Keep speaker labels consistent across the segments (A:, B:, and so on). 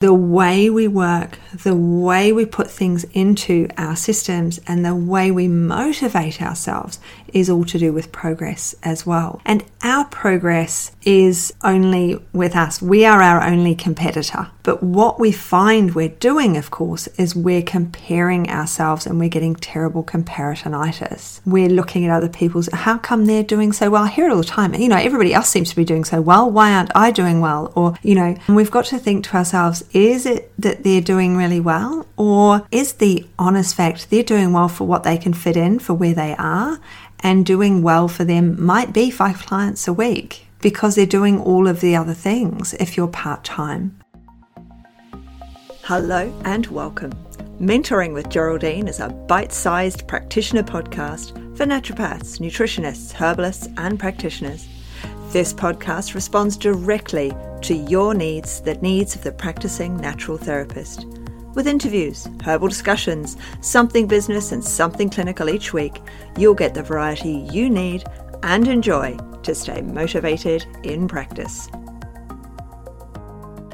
A: the way we work, the way we put things into our systems, and the way we motivate ourselves is all to do with progress as well. And our progress is only with us. We are our only competitor. But what we find we're doing, of course, is we're comparing ourselves and we're getting terrible comparisonitis. We're looking at other people's, how come they're doing so well? I hear it all the time. You know, everybody else seems to be doing so well. Why aren't I doing well? Or, you know, we've got to think to ourselves, is it that they're doing really well? Or is the honest fact they're doing well for what they can fit in, for where they are? And doing well for them might be five clients a week because they're doing all of the other things if you're part time. Hello and welcome. Mentoring with Geraldine is a bite sized practitioner podcast for naturopaths, nutritionists, herbalists, and practitioners. This podcast responds directly to your needs, the needs of the practicing natural therapist. With interviews, herbal discussions, something business, and something clinical each week, you'll get the variety you need and enjoy to stay motivated in practice.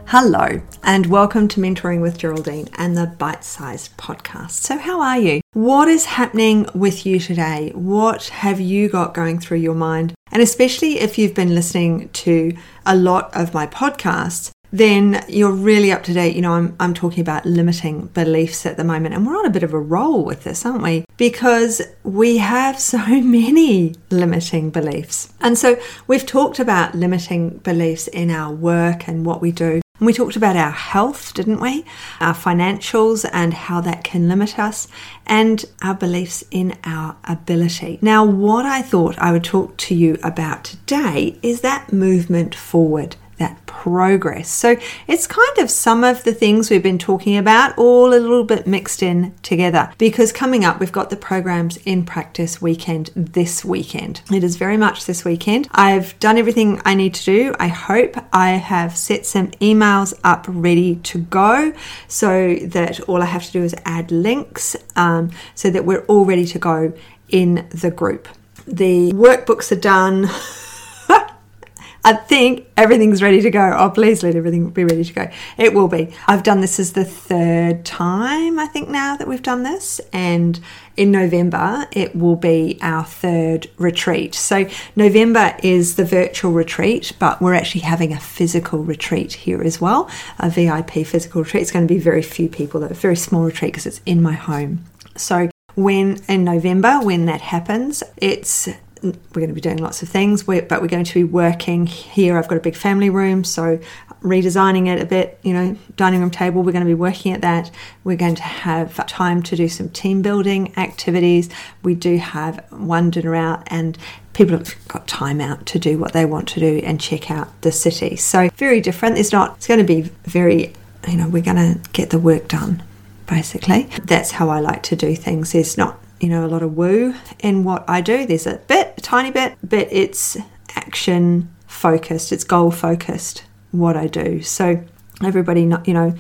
A: Hello, and welcome to Mentoring with Geraldine and the Bite Sized Podcast. So, how are you? What is happening with you today? What have you got going through your mind? And especially if you've been listening to a lot of my podcasts, then you're really up to date. You know, I'm, I'm talking about limiting beliefs at the moment, and we're on a bit of a roll with this, aren't we? Because we have so many limiting beliefs. And so we've talked about limiting beliefs in our work and what we do. And we talked about our health, didn't we? Our financials and how that can limit us, and our beliefs in our ability. Now, what I thought I would talk to you about today is that movement forward that progress. So it's kind of some of the things we've been talking about, all a little bit mixed in together. Because coming up, we've got the programs in practice weekend this weekend. It is very much this weekend. I've done everything I need to do. I hope I have set some emails up ready to go so that all I have to do is add links um, so that we're all ready to go in the group. The workbooks are done. I think everything's ready to go. Oh, please let everything be ready to go. It will be. I've done this as the third time, I think, now that we've done this. And in November, it will be our third retreat. So, November is the virtual retreat, but we're actually having a physical retreat here as well a VIP physical retreat. It's going to be very few people, though, a very small retreat because it's in my home. So, when in November, when that happens, it's we're going to be doing lots of things, but we're going to be working here. I've got a big family room, so redesigning it a bit, you know, dining room table, we're going to be working at that. We're going to have time to do some team building activities. We do have one dinner out, and people have got time out to do what they want to do and check out the city. So, very different. It's not, it's going to be very, you know, we're going to get the work done basically. That's how I like to do things. There's not you know, a lot of woo in what I do. There's a bit, a tiny bit, but it's action focused, it's goal focused what I do. So everybody, you know,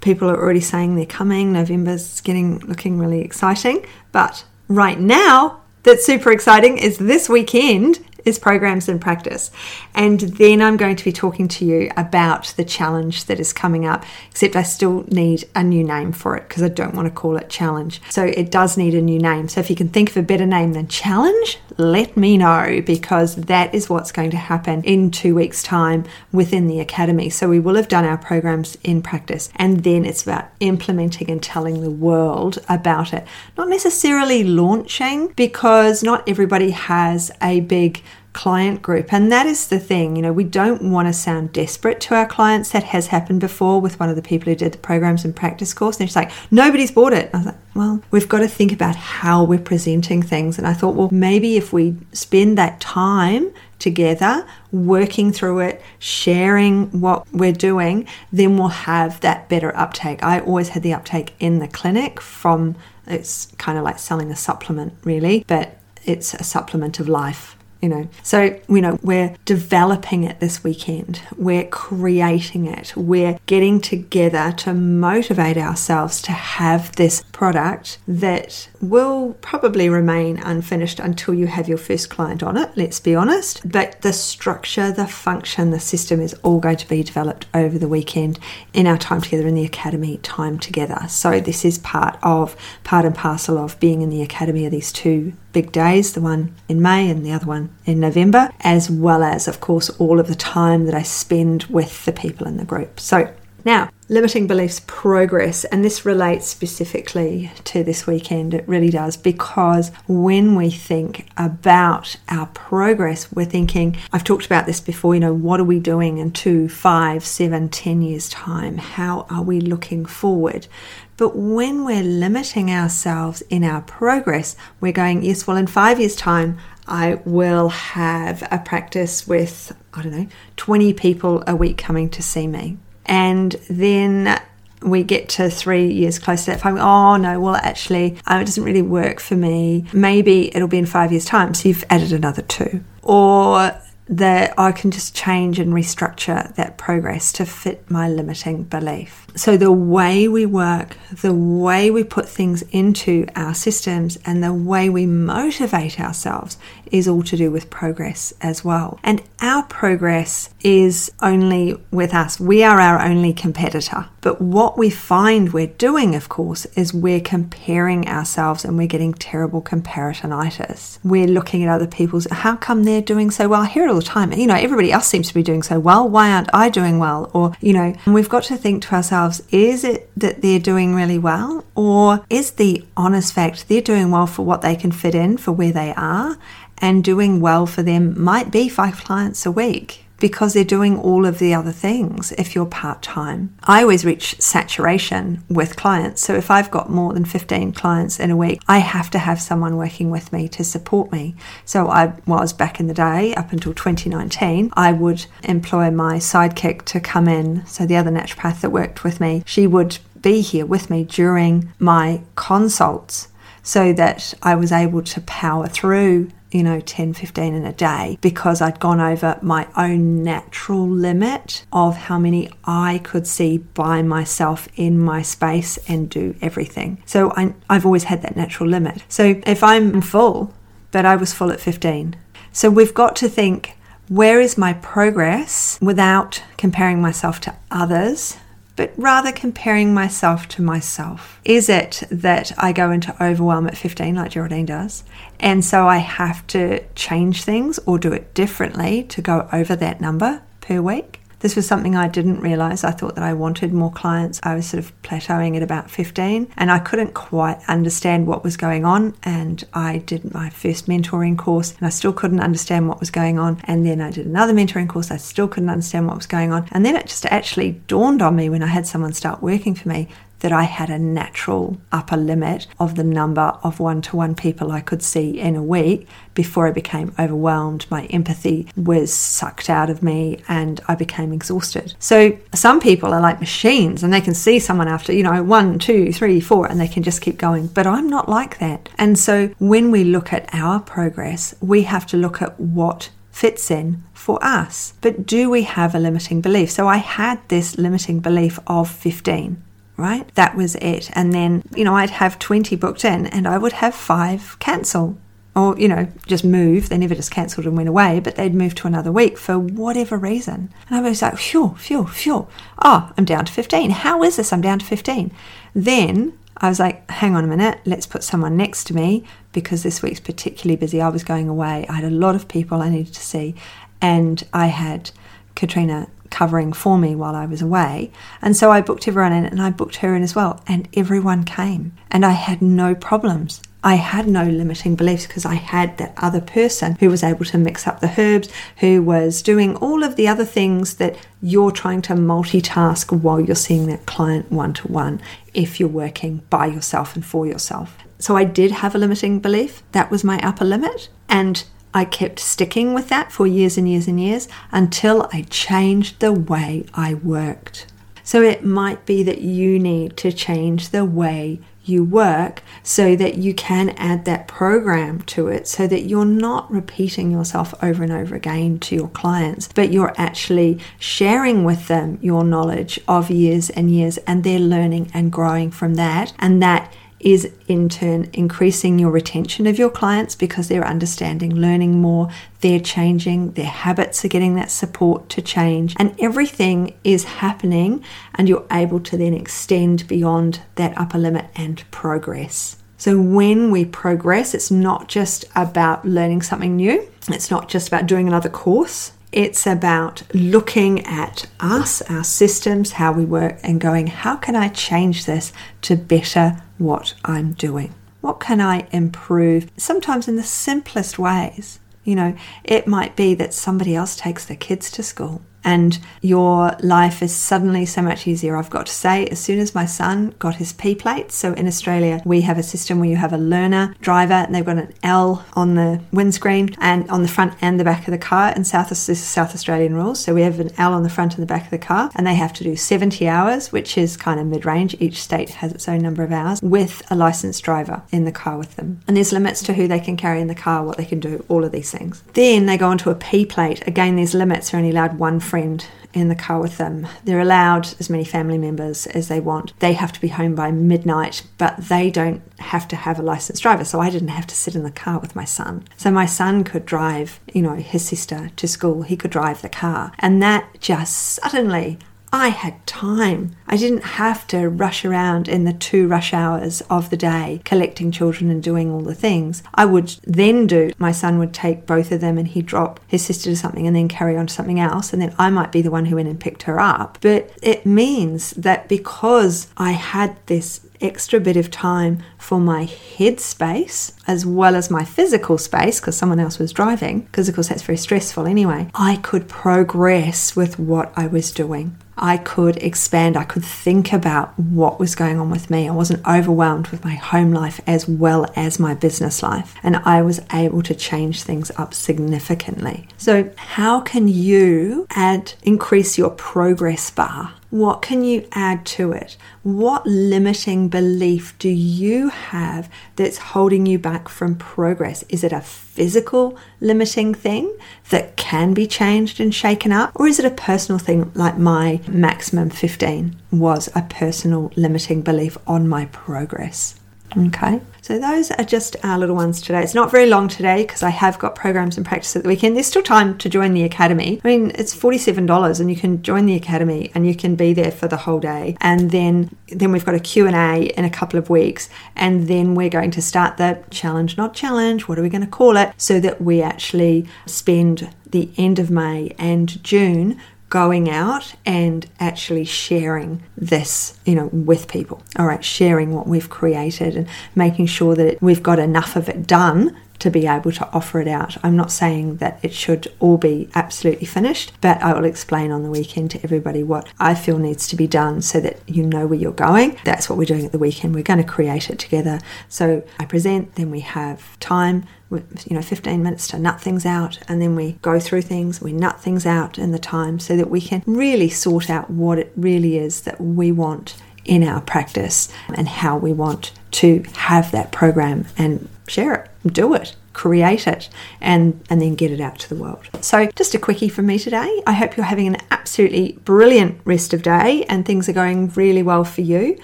A: people are already saying they're coming. November's getting looking really exciting, but right now, that's super exciting is this weekend is programs in practice. And then I'm going to be talking to you about the challenge that is coming up, except I still need a new name for it because I don't want to call it challenge. So it does need a new name. So if you can think of a better name than challenge, let me know because that is what's going to happen in two weeks' time within the academy. So we will have done our programs in practice and then it's about implementing and telling the world about it. Not necessarily launching because not everybody has a big client group. And that is the thing, you know, we don't want to sound desperate to our clients. That has happened before with one of the people who did the programs in practice course. And it's like, nobody's bought it. I was like, well, we've got to think about how we're presenting things. And I thought, well, maybe if we spend that time together, working through it, sharing what we're doing, then we'll have that better uptake. I always had the uptake in the clinic from it's kind of like selling a supplement, really, but it's a supplement of life you know. So, you know, we're developing it this weekend, we're creating it, we're getting together to motivate ourselves to have this product that will probably remain unfinished until you have your first client on it, let's be honest. But the structure, the function, the system is all going to be developed over the weekend in our time together in the academy time together. So this is part of part and parcel of being in the academy of these two big days, the one in May and the other one in November, as well as of course all of the time that I spend with the people in the group. So now, limiting beliefs progress, and this relates specifically to this weekend, it really does, because when we think about our progress, we're thinking, I've talked about this before, you know, what are we doing in two, five, seven, ten years' time? How are we looking forward? But when we're limiting ourselves in our progress, we're going, yes, well, in five years' time, I will have a practice with, I don't know, 20 people a week coming to see me and then we get to three years close to that five. Oh no, well actually, um, it doesn't really work for me. Maybe it'll be in five years' time. So you've added another two, or that I can just change and restructure that progress to fit my limiting belief. So, the way we work, the way we put things into our systems, and the way we motivate ourselves is all to do with progress as well. And our progress is only with us. We are our only competitor. But what we find we're doing, of course, is we're comparing ourselves and we're getting terrible comparisonitis. We're looking at other people's, how come they're doing so well? I hear it all the time. You know, everybody else seems to be doing so well. Why aren't I doing well? Or, you know, we've got to think to ourselves, is it that they're doing really well? Or is the honest fact they're doing well for what they can fit in for where they are? And doing well for them might be five clients a week because they're doing all of the other things if you're part time. I always reach saturation with clients. So if I've got more than 15 clients in a week, I have to have someone working with me to support me. So I was back in the day, up until 2019, I would employ my sidekick to come in. So the other naturopath that worked with me, she would be here with me during my consults so that I was able to power through you know, 10, 15 in a day because I'd gone over my own natural limit of how many I could see by myself in my space and do everything. So I, I've always had that natural limit. So if I'm full, but I was full at 15. So we've got to think where is my progress without comparing myself to others but rather comparing myself to myself. Is it that I go into overwhelm at 15 like Geraldine does, and so I have to change things or do it differently to go over that number per week? This was something I didn't realize. I thought that I wanted more clients. I was sort of plateauing at about 15 and I couldn't quite understand what was going on. And I did my first mentoring course and I still couldn't understand what was going on. And then I did another mentoring course. I still couldn't understand what was going on. And then it just actually dawned on me when I had someone start working for me that I had a natural upper limit of the number of one to one people I could see in a week before I became overwhelmed. My empathy was sucked out of me and I became exhausted. So, some people are like machines and they can see someone after, you know, one, two, three, four, and they can just keep going. But I'm not like that. And so, when we look at our progress, we have to look at what fits in for us. But do we have a limiting belief? So I had this limiting belief of 15 right? That was it. And then, you know, I'd have 20 booked in and I would have five cancel or, you know, just move. They never just cancelled and went away, but they'd move to another week for whatever reason. And I was like, phew, phew, phew. Oh, I'm down to 15. How is this? I'm down to 15. Then I was like, hang on a minute, let's put someone next to me because this week's particularly busy. I was going away. I had a lot of people I needed to see. And I had Katrina covering for me while I was away. And so I booked everyone in and I booked her in as well. And everyone came. And I had no problems. I had no limiting beliefs because I had that other person who was able to mix up the herbs, who was doing all of the other things that you're trying to multitask while you're seeing that client one to one if you're working by yourself and for yourself. So I did have a limiting belief. That was my upper limit. And I kept sticking with that for years and years and years until I changed the way I worked. So it might be that you need to change the way you work so that you can add that program to it so that you're not repeating yourself over and over again to your clients, but you're actually sharing with them your knowledge of years and years and they're learning and growing from that. And that is in turn increasing your retention of your clients because they're understanding, learning more, they're changing, their habits are getting that support to change, and everything is happening, and you're able to then extend beyond that upper limit and progress. So, when we progress, it's not just about learning something new, it's not just about doing another course, it's about looking at us, our systems, how we work, and going, how can I change this to better what I'm doing? What can I improve? Sometimes in the simplest ways. You know, it might be that somebody else takes their kids to school and your life is suddenly so much easier. I've got to say, as soon as my son got his P plate, so in Australia we have a system where you have a learner driver and they've got an L on the windscreen and on the front and the back of the car. In South this is South Australian rules, so we have an L on the front and the back of the car, and they have to do 70 hours, which is kind of mid range. Each state has its own number of hours with a licensed driver in the car with them, and there's limits to who they can carry in the car, what they can do, all of these things. Then they go onto a P plate. Again, there's limits. They're only allowed one friend in the car with them. They're allowed as many family members as they want. They have to be home by midnight, but they don't have to have a licensed driver. So I didn't have to sit in the car with my son. So my son could drive, you know, his sister to school. He could drive the car. And that just suddenly I had time. I didn't have to rush around in the two rush hours of the day collecting children and doing all the things. I would then do, my son would take both of them and he'd drop his sister to something and then carry on to something else. And then I might be the one who went and picked her up. But it means that because I had this extra bit of time for my head space as well as my physical space because someone else was driving, because of course that's very stressful anyway, I could progress with what I was doing. I could expand, I could think about what was going on with me. I wasn't overwhelmed with my home life as well as my business life, and I was able to change things up significantly. So, how can you add, increase your progress bar? What can you add to it? What limiting belief do you have that's holding you back from progress? Is it a physical limiting thing that can be changed and shaken up? Or is it a personal thing like my maximum 15 was a personal limiting belief on my progress? Okay, so those are just our little ones today. It's not very long today because I have got programs in practice at the weekend. There's still time to join the academy. I mean, it's $47 and you can join the academy and you can be there for the whole day. And then then we've got a Q&A in a couple of weeks and then we're going to start the challenge not challenge, what are we going to call it, so that we actually spend the end of May and June going out and actually sharing this, you know, with people. All right, sharing what we've created and making sure that we've got enough of it done to be able to offer it out. I'm not saying that it should all be absolutely finished, but I will explain on the weekend to everybody what I feel needs to be done so that you know where you're going. That's what we're doing at the weekend. We're going to create it together. So I present, then we have time you know 15 minutes to nut things out and then we go through things we nut things out in the time so that we can really sort out what it really is that we want in our practice and how we want to have that program and share it do it create it and and then get it out to the world. So just a quickie from me today. I hope you're having an absolutely brilliant rest of day and things are going really well for you.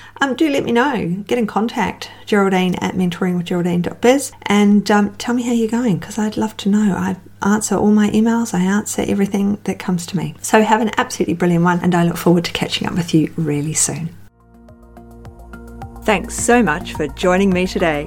A: Um, do let me know. Get in contact geraldine at mentoringwithgeraldine.biz and um, tell me how you're going because i'd love to know. I answer all my emails i answer everything that comes to me. So have an absolutely brilliant one and i look forward to catching up with you really soon. Thanks so much for joining me today.